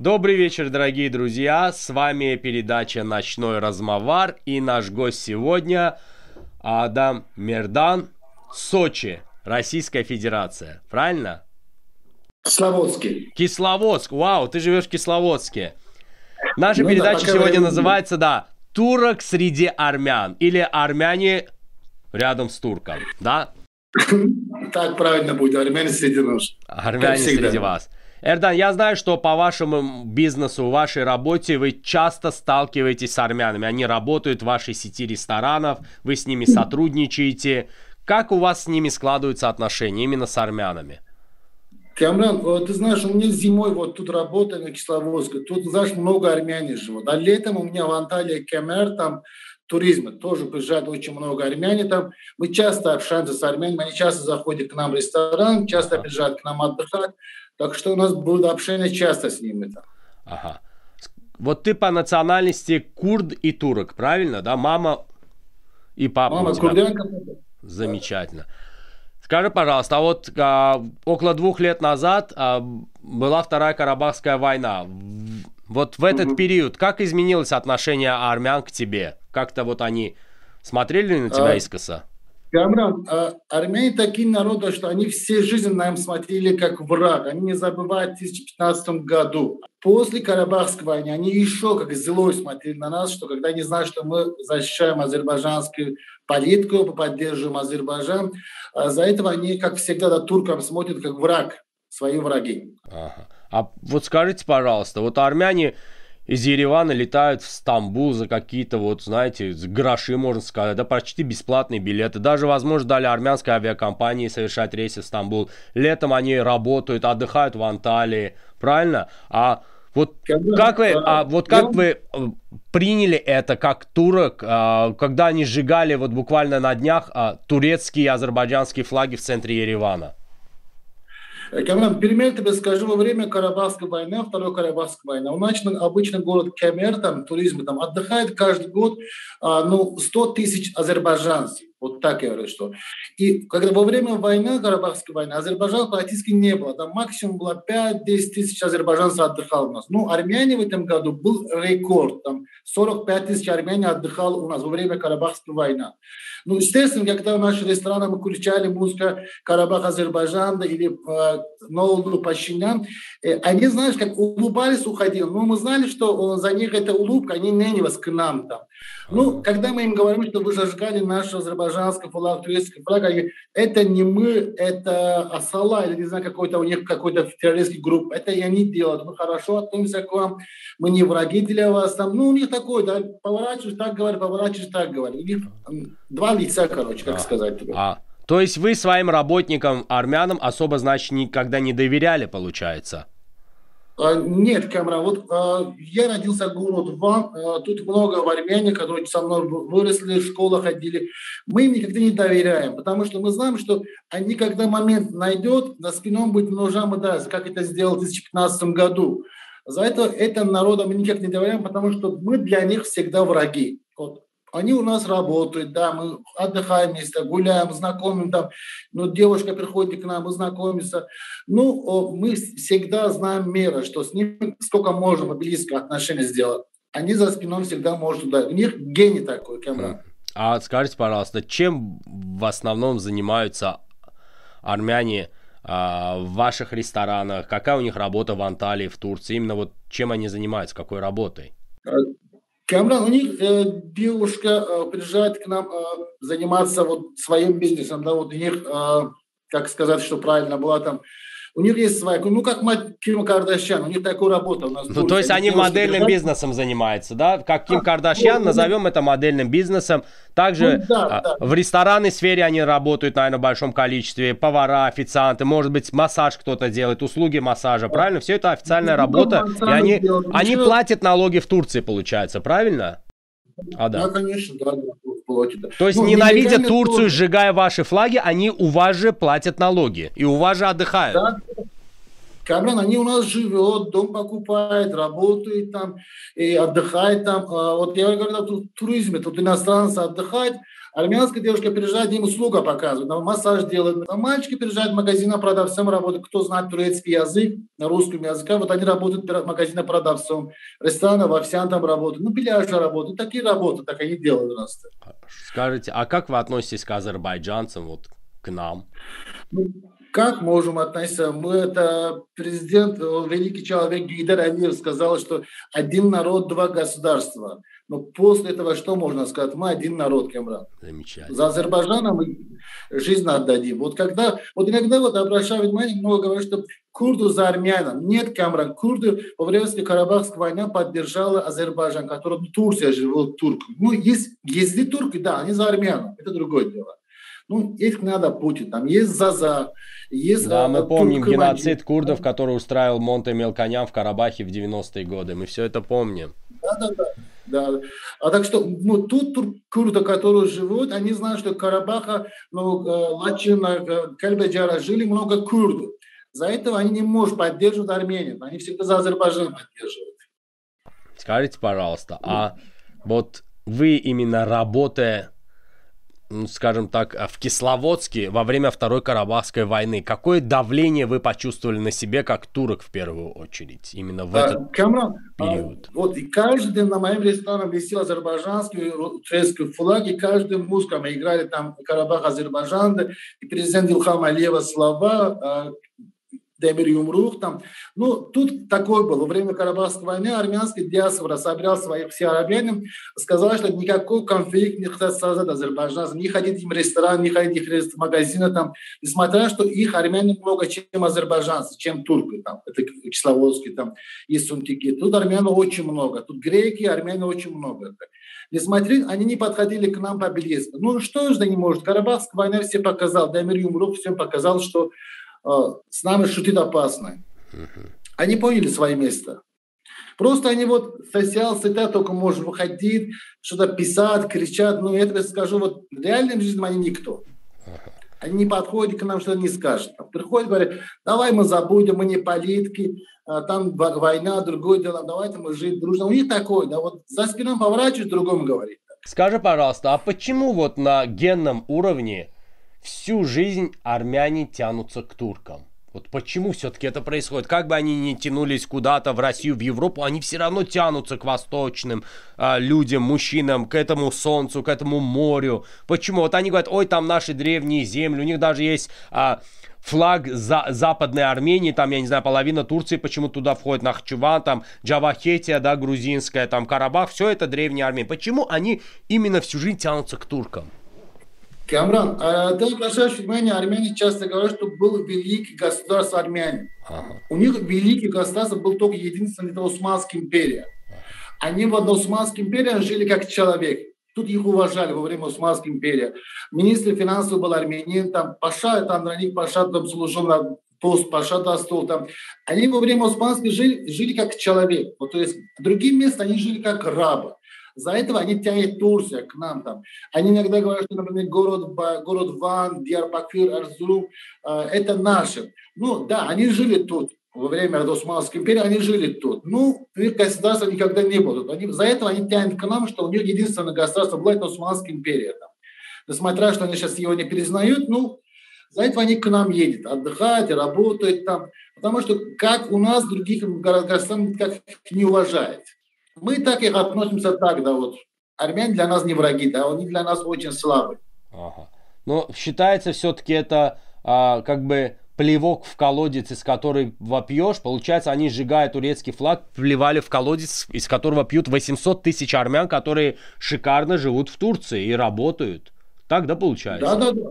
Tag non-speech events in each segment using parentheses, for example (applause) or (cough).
Добрый вечер, дорогие друзья. С вами передача «Ночной размовар» и наш гость сегодня Адам Мердан, Сочи, Российская Федерация. Правильно? Кисловодский. Кисловодск. Вау, ты живешь в Кисловодске. Наша ну, передача да, сегодня называется, да, «Турок среди армян» или «Армяне рядом с турком», да? (laughs) Так правильно будет, армяне среди нас. Армяне среди вас. Эрдан, я знаю, что по вашему бизнесу, вашей работе вы часто сталкиваетесь с армянами. Они работают в вашей сети ресторанов, вы с ними сотрудничаете. Как у вас с ними складываются отношения именно с армянами? Камран, ты знаешь, у меня зимой вот тут работа на Кисловодске, тут, знаешь, много армяне живут. А летом у меня в Анталии Кемер, там туризма тоже приезжает очень много армяне там. Мы часто общаемся с армянами, они часто заходят к нам в ресторан, часто приезжают к нам отдыхать. Так что у нас будет общение часто с ними. Там. Ага. Вот ты по национальности курд и турок, правильно, да? Мама и папа Мама курдянка. Замечательно. Скажи, пожалуйста, а вот а, около двух лет назад а, была Вторая Карабахская война. Вот в этот угу. период как изменилось отношение армян к тебе? Как-то вот они смотрели на тебя а, искоса? Камран, армяне такие народы, что они все жизнь нам смотрели как враг. Они не забывают в 2015 году. После Карабахской войны они еще как злой смотрели на нас, что когда они знают, что мы защищаем азербайджанскую политику, поддерживаем Азербайджан, а за этого они, как всегда, да, туркам смотрят как враг, свои враги. Ага. А вот скажите, пожалуйста, вот армяне из Еревана летают в Стамбул за какие-то, вот, знаете, гроши, можно сказать, да почти бесплатные билеты. Даже, возможно, дали армянской авиакомпании совершать рейсы в Стамбул. Летом они работают, отдыхают в Анталии, правильно? А вот как вы, а, вот как вы э, приняли это как турок, а, когда они сжигали вот буквально на днях а, турецкие и азербайджанские флаги в центре Еревана? Камран, перемен тебе скажу, во время Карабахской войны, Второй Карабахской войны, у нас обычно город Кемер, там туризм, там отдыхает каждый год а, ну, 100 тысяч азербайджанцев. Вот так я говорю, что. И когда во время войны, Карабахской войны, Азербайджан практически не было. Там максимум было 5-10 тысяч азербайджанцев отдыхало у нас. Ну, армяне в этом году был рекорд. Там 45 тысяч армяне отдыхало у нас во время Карабахской войны. Ну, естественно, когда в наши рестораны мы включали музыку Карабах Азербайджана или э, Нового Пашинян, э, они, знаешь, как улыбались, уходили. Но мы знали, что за них это улыбка, они не к нам там. Ну, когда мы им говорим, что вы зажигали наш азербайджанский флаг, турецкий флаг, они, это не мы, это Асала, или не знаю, какой-то у них какой-то террористский групп. Это и они делают. Мы хорошо относимся к вам, мы не враги для вас. Там, ну, у них такой, да, поворачиваешь, так говоришь, поворачиваешь, так говоришь. У них два лица, короче, как а, сказать тебе. А, то есть вы своим работникам, армянам, особо, значит, никогда не доверяли, получается? А, нет, Камера, вот а, я родился город Ван, а, тут много армяне, которые со мной выросли, в школу ходили. Мы им никогда не доверяем, потому что мы знаем, что они, когда момент найдет, за спиной будет ножам и как это сделал в 2015 году. За это, это народам мы никак не доверяем, потому что мы для них всегда враги. Вот. Они у нас работают, да, мы отдыхаем вместе, гуляем, знакомим там, ну, девушка приходит к нам, мы знакомимся. Ну, мы всегда знаем меры, что с ним сколько можно близко отношения сделать. Они за спиной всегда могут туда. У них гений такой, Кэмерон. А скажите, пожалуйста, чем в основном занимаются армяне а, в ваших ресторанах? Какая у них работа в Анталии, в Турции? Именно вот чем они занимаются, какой работой? Камран, у них э, девушка э, приезжает к нам э, заниматься вот своим бизнесом, да, вот у них, э, как сказать, что правильно была там у них есть своя, ну как мать Ким Кардашьян, у них такая работа у нас. Ну то есть они модельным бизнесом занимаются, да? Как Ким а, Кардашьян, ну, назовем это модельным бизнесом. Также ну, да, а, да. в ресторанной сфере они работают, наверное, в большом количестве. Повара, официанты, может быть, массаж кто-то делает, услуги массажа, да. правильно? Все это официальная ну, работа. И они, они платят налоги в Турции, получается, правильно? А, да. да, конечно, да. Платят, да. То есть, ну, ненавидя Турцию, то... сжигая ваши флаги, они у вас же платят налоги. И у вас же отдыхают. Да, Камран, они у нас живет, дом покупает, работает там и отдыхает там. А вот я говорю, тут туризме, тут иностранцы отдыхают, Армянская девушка приезжает, им услуга показывает, там массаж делает. А мальчики приезжают в магазин продавцом работают. Кто знает турецкий язык, на русском языке, вот они работают в магазине продавцом. Рестораны в официантом работают. Ну, пляжи работают. Такие работы, так они делают нас. Скажите, а как вы относитесь к азербайджанцам, вот к нам? Ну, как можем относиться? Мы это президент, великий человек Гейдар Алиев сказал, что один народ, два государства. Но после этого что можно сказать? Мы один народ, Кемран. Замечательно. За Азербайджаном мы жизнь отдадим. Вот когда, вот иногда вот обращаю внимание, много говорят, что курды за армянам. Нет, Камран, курды во время Карабахской войны поддержала Азербайджан, который в Турции живут турк. Ну, есть, есть турки, да, они за армянам. Это другое дело. Ну, их надо Путин, там есть Заза, есть... Да, мы помним геноцид курдов, который устраивал Монте Мелконян в Карабахе в 90-е годы. Мы все это помним. Да, да, да. Да. А так что ну, тут курды, которые живут, они знают, что Карабаха, ну, э, Лачина, э, Кальбаджара жили много курдов. За этого они не могут поддерживать Армению. Они всегда за Азербайджан поддерживают. Скажите, пожалуйста, а вот вы именно работая ну, скажем так, в Кисловодске во время Второй Карабахской войны. Какое давление вы почувствовали на себе как турок в первую очередь, именно в этот а, Камран, период? А, вот и каждый день на моем ресторане висел азербайджанский, турецкий флаг, и каждый музыка мы играли там Карабах, Азербайджан, и президент Илхам Алиева слова, Демир Юмрух там. Ну, тут такое было. Во время Карабахской войны армянский диаспора собирал своих все армянин, сказал, что никакой конфликт не хотят создать азербайджанцам, не ходить им в ресторан, не ходить в магазины там, несмотря, что их армяне много, чем азербайджанцы, чем турки там, это Кисловодский там, есть сунтики. Тут армян очень много, тут греки, армяне очень много. Несмотря, они не подходили к нам по близко. Ну, что же не может? Карабахская война все показал, Дамир Юмрух всем показал, что с нами шутит опасно. Они поняли свое место. Просто они вот социал сетя только может выходить, что-то писать, кричать. Ну, я тебе скажу, вот в реальной жизни они никто. Они не подходят к нам, что-то не скажут. Приходят, говорят, давай мы забудем, мы не политики, а, там война, другое дело, давайте мы жить дружно. У них такое, да, вот за спиной поворачивают, другому говорит. Скажи, пожалуйста, а почему вот на генном уровне всю жизнь армяне тянутся к туркам. Вот почему все-таки это происходит? Как бы они ни тянулись куда-то в Россию, в Европу, они все равно тянутся к восточным а, людям, мужчинам, к этому солнцу, к этому морю. Почему? Вот они говорят, ой, там наши древние земли, у них даже есть а, флаг за, Западной Армении, там, я не знаю, половина Турции почему туда входит, Нахчеван, там, Джавахетия, да, грузинская, там, Карабах, все это древняя Армения. Почему они именно всю жизнь тянутся к туркам? Камран, а ты обращаешь внимание, армяне часто говорят, что был великий государство армяне. Ага. У них великий государство был только единственный, это Османская империя. Они в Османской империи жили как человек. Тут их уважали во время Османской империи. Министр финансов был армянин, там Паша, там на них Паша там служил на пост, Паша достал там. Они во время Османской жили, жили как человек. Вот, то есть другим местом они жили как рабы. За этого они тянут Турция к нам там. Они иногда говорят, что, например, город, город Ван, Диарбакир, Арзурум, э, это наши. Ну да, они жили тут во время Османской империи, они жили тут. Ну, их государства никогда не было. Они, за это они тянут к нам, что у них единственное государство было это Османская империя. Там. Несмотря, что они сейчас его не признают, ну, за это они к нам едут, отдыхают работают там. Потому что как у нас других государств как не уважают. Мы так их относимся так, да, вот. Армяне для нас не враги, да, они для нас очень слабы. Ага. Но считается все-таки это а, как бы плевок в колодец, из которой вопьешь. Получается, они сжигая турецкий флаг, плевали в колодец, из которого пьют 800 тысяч армян, которые шикарно живут в Турции и работают. Так, да, получается? Да, да, да.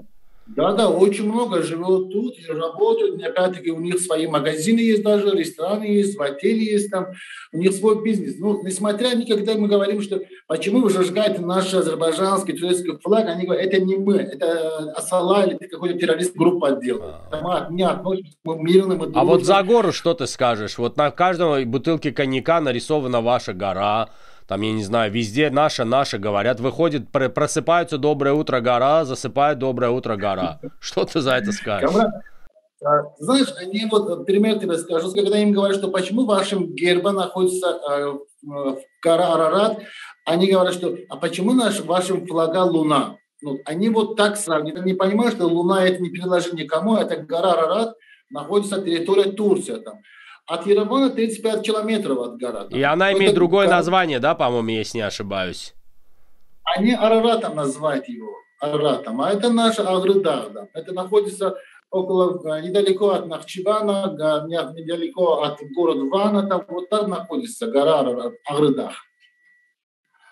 Да-да, очень много живут тут и работают. Опять-таки у них свои магазины есть даже, рестораны есть, в отеле есть там. У них свой бизнес. Ну, несмотря ни когда мы говорим, что почему вы зажигаете наш азербайджанский турецкий флаг, они говорят, это не мы, это Асала или какой-то террорист группа делает. Мы не относимся к мирным А вот за гору что ты скажешь? Вот на каждой бутылке коньяка нарисована ваша гора, там, я не знаю, везде наша, наша говорят, выходит, просыпаются доброе утро гора, засыпает доброе утро гора. (laughs) Что ты за это скажешь? Знаешь, они вот, пример тебе скажу, когда им говорят, что почему в вашем гербе находится э, гора Арарат, они говорят, что а почему наш, вашем флага Луна? Ну, они вот так сравнивают. Они понимают, что Луна это не принадлежит никому, это гора Арарат, находится территория Турции там. От Еревана 35 километров от города. И она имеет это другое гора... название, да, по-моему, если не ошибаюсь? Они Араратом называют его. Араратом. А это наш Агрыдах. Да. Это находится около, э, недалеко от Нахчивана, недалеко от города Вана, там вот там находится гора Агрыдах.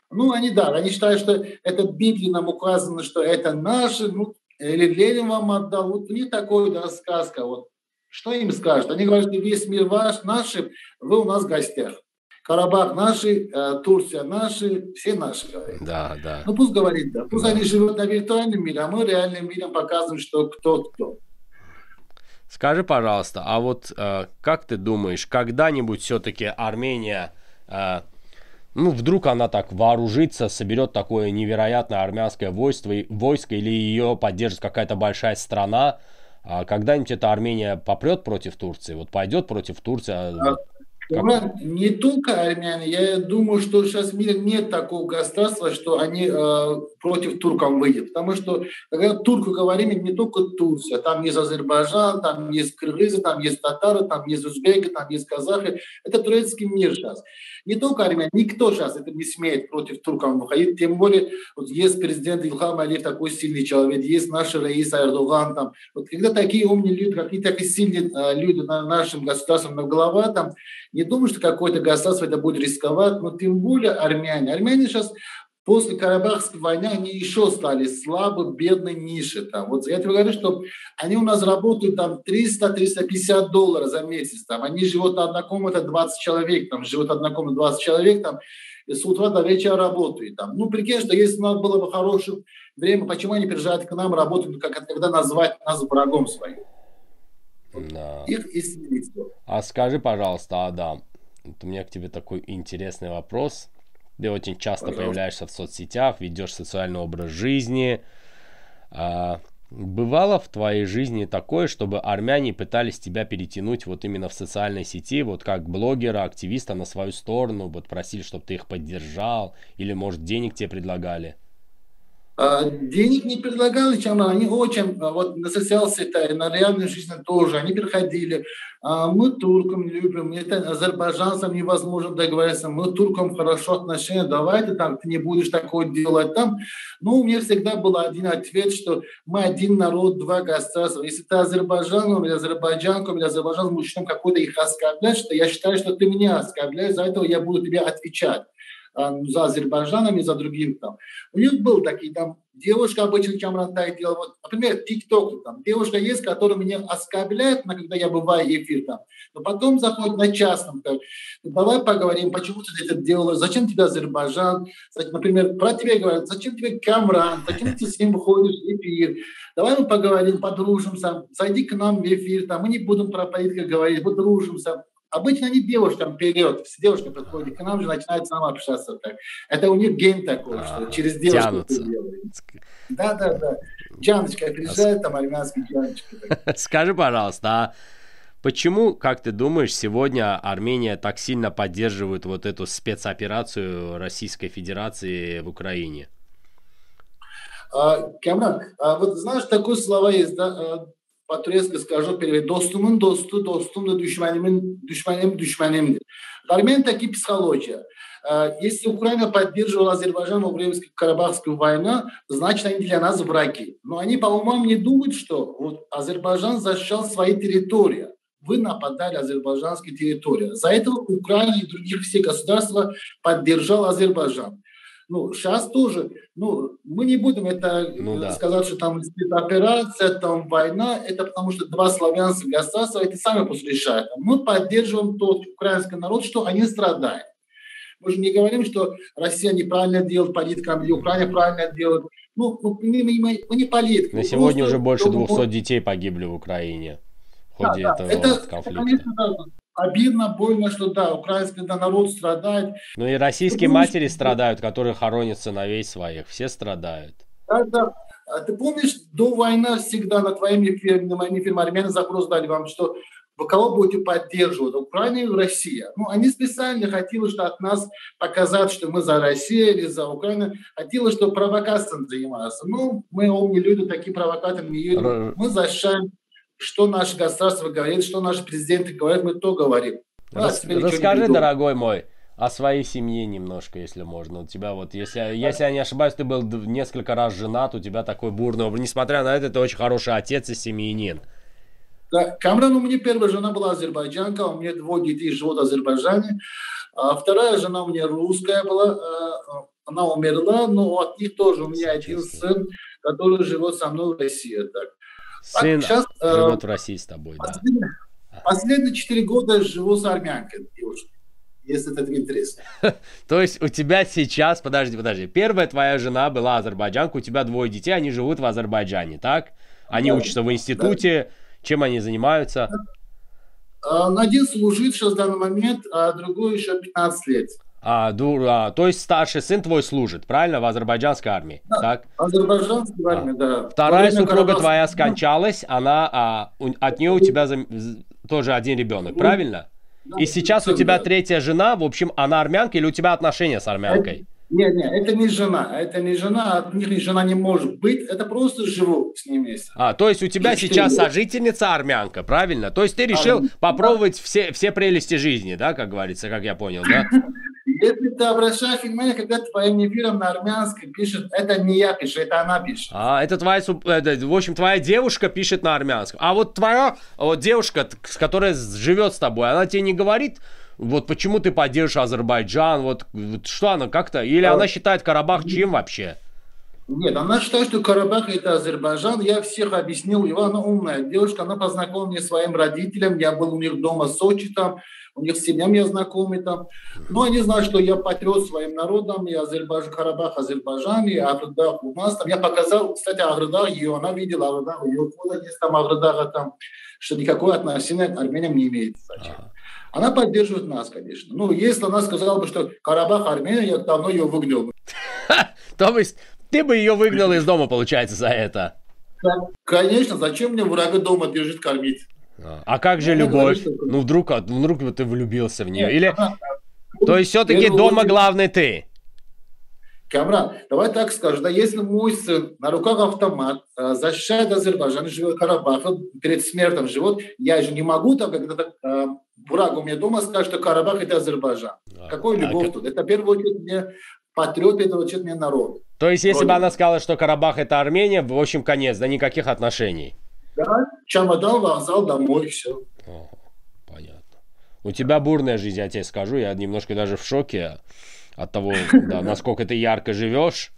Ну, они, да, они считают, что это в Библии нам указано, что это наши, ну, или Ленин вам отдал. Вот не такой, да, сказка. Вот. Что им скажут? Они говорят, что весь мир ваш, наши, вы у нас в гостях. Карабах наши, э, Турция наши, все наши говорят. Да, да. Ну пусть говорит, да. Пусть да. они живут на виртуальном мире, а мы реальным миром показываем, что кто кто. Скажи, пожалуйста, а вот э, как ты думаешь, когда-нибудь все-таки Армения, э, ну, вдруг она так вооружится, соберет такое невероятное армянское войско, войско или ее поддержит какая-то большая страна, а когда-нибудь эта Армения попрет против Турции? Вот пойдет против Турции? А, как... Не только армяне. Я думаю, что сейчас в мире нет такого государства, что они э, против турков выйдут. Потому что, когда турку говорим, не только Турция. Там есть Азербайджан, там есть кыргызы, там есть татары, там есть узбеки, там есть казахи. Это турецкий мир сейчас. Не только армяне, никто сейчас это не смеет против турков выходить. Тем более, вот есть президент Илхам Алиев, такой сильный человек, есть наш Раис Эрдоган. Там. Вот когда такие умные люди, какие такие сильные э, люди на нашем государстве на голова, там, не думаю, что какое-то государство это будет рисковать, но тем более армяне. Армяне сейчас после Карабахской войны они еще стали слабо, бедной ниши. Там. Вот я тебе говорю, что они у нас работают там 300-350 долларов за месяц. Там. Они живут на одной комнате 20 человек, там, живут на одной комнате 20 человек, там, и с утра до вечера работают. Там. Ну, прикинь, что если у нас было бы хорошее время, почему они приезжают к нам, работают, как когда назвать нас врагом своим? Да. Их и А скажи, пожалуйста, Адам, вот у меня к тебе такой интересный вопрос. Ты очень часто Пожалуйста. появляешься в соцсетях, ведешь социальный образ жизни. А, бывало в твоей жизни такое, чтобы армяне пытались тебя перетянуть вот именно в социальной сети, вот как блогера, активиста на свою сторону, вот просили, чтобы ты их поддержал, или, может, денег тебе предлагали? А, денег не предлагали, чем они очень, а, вот на социальной сети, на реальной жизни тоже, они приходили, а, мы туркам любим, это азербайджанцам невозможно договориться, мы туркам хорошо отношения, давайте там, ты не будешь такое делать там. Ну, у меня всегда был один ответ, что мы один народ, два государства. Если ты азербайджанцем или азербайджанком или азербайджанцем мужчинам какой-то их оскорблять, что я считаю, что ты меня оскорбляешь, за это я буду тебе отвечать. А, за Азербайджаном и за другим там. У них был такие там девушка обычно Камран так делала. Вот, например, ТикТок, там девушка есть, которая меня оскорбляет, когда я бываю эфир там, но потом заходит на частном, так, давай поговорим, почему ты это делала, зачем тебе Азербайджан, например, про тебя говорят, зачем тебе Камран, зачем ты с ним выходишь в эфир, давай мы поговорим, подружимся, зайди к нам в эфир, там, мы не будем про политику говорить, подружимся, Обычно они девушкам вперед, все девушки подходят к нам же, начинают сама общаться так. Это у них ген такой, что а, через девушку Да, да, да. Джаночка приезжает, там армянский Джаночка. (laughs) Скажи, пожалуйста, а почему, как ты думаешь, сегодня Армения так сильно поддерживает вот эту спецоперацию Российской Федерации в Украине? А, Камран, а вот знаешь, такое слово есть, да, скажу перевод. Dostumun dostu, dostum da düşmanimin, düşmanim düşmanimdir. Армян таки психология. Если Украина поддерживала Азербайджан во время Карабахской войны, значит, они для нас враги. Но они, по-моему, не думают, что вот Азербайджан защищал свои территории. Вы нападали азербайджанские территории. За это Украина и других все государства поддержал Азербайджан. Ну, сейчас тоже, ну, мы не будем это ну, да. сказать, что там операция, там война, это потому что два славянских государства, это сами пусть решают. Мы поддерживаем тот украинский народ, что они страдают. Мы же не говорим, что Россия неправильно делает политикам, или Украина правильно делает. Ну, мы, мы, мы, мы не политики. На сегодня уже больше 200 детей погибли в Украине в ходе да, этого это, конфликта. Это, конечно, да обидно, больно, что да, украинский да, народ страдает. Ну и российские Потому матери страдают, которые хоронят сыновей своих, все страдают. Да, да. А ты помнишь, до войны всегда на твоими эфирами, на моими эфирами армяне запрос дали вам, что вы кого будете поддерживать, Украину или Россия? Ну, они специально хотели, что от нас показать, что мы за Россию или за Украину. Хотели, что провокацией заниматься. Ну, мы умные люди, такие провокаторы не едем. Мы защищаем, что наше государство говорит, что наши президенты говорят, мы то говорим. Рас, расскажи, дорогой мой, о своей семье немножко, если можно. У тебя вот, если, если я не ошибаюсь, ты был несколько раз женат, у тебя такой бурный Несмотря на это, ты очень хороший отец и семьянин. Да, Камран у меня первая жена была азербайджанка, у меня двое детей живут в Азербайджане. А вторая жена у меня русская была, а, она умерла, но от них тоже у меня один сын, который живет со мной в России. Так. Сын так, сейчас, а, живет в России с тобой, последние, да. Последние четыре года живу с армянкой девушкой если это интересно. (laughs) То есть у тебя сейчас, подожди, подожди, первая твоя жена была азербайджанка, у тебя двое детей, они живут в Азербайджане, так? Они да, учатся в институте, да. Чем они занимаются? А, один служит сейчас в данный момент, а другой еще 15 лет. А, дура, то есть старший сын твой служит, правильно, в азербайджанской армии, да, так? азербайджанской а. армии, да. Вторая супруга Карабас... твоя скончалась, она, а, у, от нее у тебя за, тоже один ребенок, ну, правильно? Да, И сейчас у тебя да. третья жена, в общем, она армянка или у тебя отношения с армянкой? Нет, нет, это не жена, это не жена, от них жена не может быть, это просто живу с ними вместе. А, то есть у тебя и сейчас сожительница армянка, правильно? То есть ты решил а, попробовать да. все, все прелести жизни, да, как говорится, как я понял, да? (laughs) Если ты обращаешь внимание, когда твоим эфиром на армянском пишет, это не я пишу, это она пишет. А, это твоя, это, в общем, твоя девушка пишет на армянском. А вот твоя вот девушка, которая живет с тобой, она тебе не говорит, вот почему ты поддерживаешь Азербайджан, вот, вот что она как-то, или а... она считает Карабах чем вообще? Нет, она считает, что Карабах это Азербайджан. Я всех объяснил, она умная девушка, она познакомила меня своим родителям, я был у них дома в Сочи там, у них с семьями я знакомый там. Но они знают, что я патриот своим народом, и Азербайджан, Карабах, Азербайджан, и Агрдах у нас там. Я показал, кстати, Агрдах ее, она видела Агрдах, ее фото есть там Агрдаха там, что никакое отношение к армянам не имеет. Зачем? Она поддерживает нас, конечно. Ну, если она сказала бы, что Карабах Армения, я давно ее выгнал. (laughs) То есть ты бы ее выгнал из дома, получается, за это? Конечно, зачем мне врага дома держит кормить? А, а как же любовь? Ну вдруг, а, вдруг ты влюбился в нее? Или... То есть все-таки дома главный ты? Камран, давай так скажу, да, если мой сын на руках автомат э, защищает Азербайджан, живет Карабах, перед смертью живет, я же не могу там, когда э, враг у меня дома скажет, что Карабах это Азербайджан. А, Какой любовь а, тут? Это в первую очередь мне патриот, это очередь мне народ. То есть, если Вроде. бы она сказала, что Карабах это Армения, в общем, конец, да никаких отношений. Да, чемодан, вокзал, домой, все. О, понятно. У тебя бурная жизнь, я тебе скажу, я немножко даже в шоке от того, да, (laughs) насколько ты ярко живешь.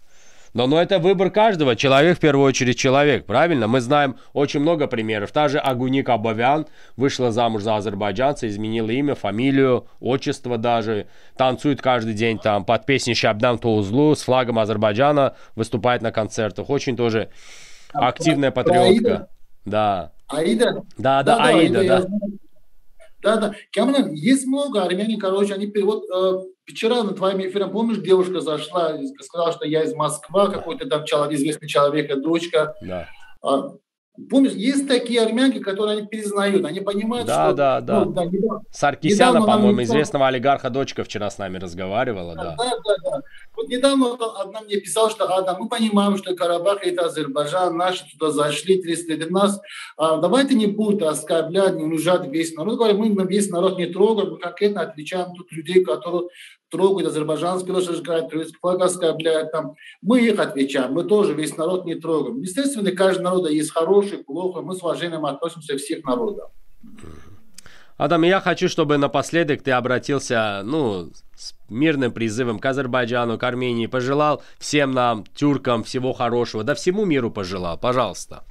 Но, но это выбор каждого. Человек, в первую очередь, человек, правильно? Мы знаем очень много примеров. Та же Агуник Абовян вышла замуж за азербайджанца, изменила имя, фамилию, отчество даже. Танцует каждый день там под песней «Шабдан Тоузлу» с флагом Азербайджана, выступает на концертах. Очень тоже активная патриотка. Да. Аида? Да, да, да Аида, да. Да, да. Камран, есть много армяне, короче, они вот э, вчера на твоем эфире, помнишь, девушка зашла и сказала, что я из Москвы, какой-то там человек, известный человек, дочка. Да. А, Помнишь, есть такие армянки, которые они признают, они понимают, да, что... Да, да, ну, да. Недавно, Саркисяна, по-моему, известного олигарха дочка вчера с нами разговаривала, да. Да, да, да. Вот недавно одна мне писала, что а, да, мы понимаем, что Карабах это Азербайджан, наши туда зашли 30 лет нас. А, давайте не будем оскорблять, не унижать весь народ. Говорим, мы весь народ не трогаем, мы конкретно отвечаем тут людей, которые трогают азербайджанский народ, разжигают турецкий флаг, оскорбляют там. Мы их отвечаем, мы тоже весь народ не трогаем. Естественно, каждый народ есть хороший, плохой, мы с уважением относимся всех народам. Адам, я хочу, чтобы напоследок ты обратился, ну, с мирным призывом к Азербайджану, к Армении, пожелал всем нам, тюркам, всего хорошего, да всему миру пожелал, пожалуйста.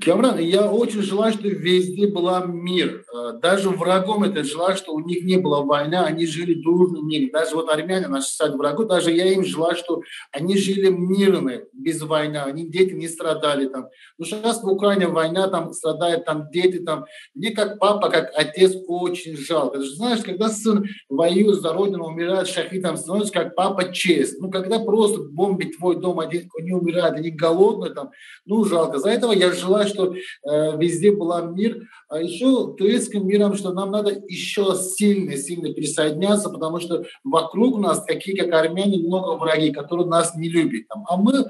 Камран, я очень желаю, что везде была мир. Э, даже врагом это желаю, что у них не было войны, они жили дружным мире. Даже вот армяне, наши стать врагу, даже я им желаю, что они жили мирно, без войны, они дети не страдали там. Ну сейчас в Украине война, там страдают там дети, там. Мне как папа, как отец очень жалко. Ты же знаешь, когда сын воюет за родину, умирает шахидом, становится как папа честь. Ну когда просто бомбит твой дом, один, они умирают, они голодные там, ну жалко. За этого я желаю, что э, везде была мир. А еще турецким миром, что нам надо еще сильно-сильно присоединяться, потому что вокруг нас, такие как армяне, много враги, которые нас не любят. Там. А мы,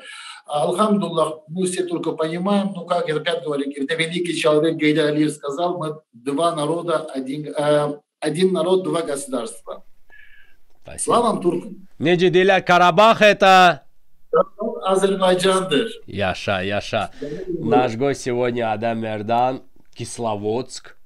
Алхамдуллах, мы все только понимаем, ну как опять говорю, это великий человек Гейдар Алиев сказал, мы два народа, один, э, один народ, два государства. Спасибо. Слава туркам. Неджиделя Карабах это Азербайджандыр. Яша, Яша. Наш гость сегодня Адам Мердан, Кисловодск.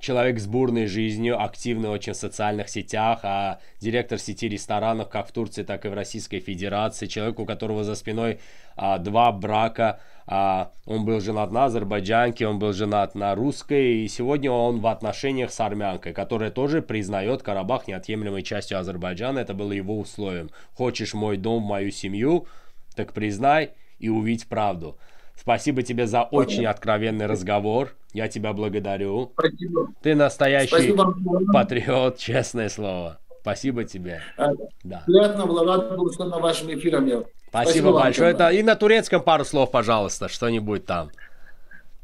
Человек с бурной жизнью, активный очень в социальных сетях, а директор сети ресторанов как в Турции, так и в Российской Федерации, человек, у которого за спиной а, два брака, а, он был женат на азербайджанке, он был женат на русской, и сегодня он в отношениях с армянкой, которая тоже признает Карабах неотъемлемой частью Азербайджана, это было его условием. Хочешь мой дом, мою семью, так признай и увидь правду. Спасибо тебе за очень откровенный разговор. Я тебя благодарю. Спасибо. Ты настоящий Спасибо. патриот, честное слово. Спасибо тебе. А, да. Приятно было, рад был, что на вашем эфире. Спасибо, Спасибо большое. Это и на турецком пару слов, пожалуйста, что-нибудь там.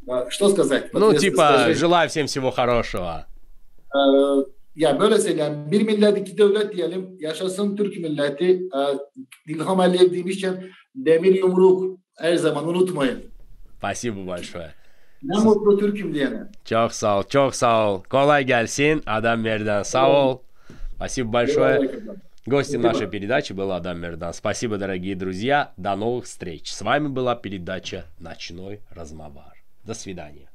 А, что сказать? Ну, tипа, скажи. желаю всем всего хорошего. Ya böyle söyleyeyim, bir millet iki devlet diyelim, yaşasın Türk milleti. Dilham Aliyev demişken demir yumruk her zaman unutmayın. Спасибо большое. Ne mutlu Türk'üm diyene. Çok sağ ol, çok sağ ol. Kolay gelsin. Адам Мердан, sağ ol. Спасибо большое. Гостем нашей передачи был Адам Мердан. Спасибо, дорогие друзья. До новых встреч. С вами была передача «Ночной размовар». До свидания.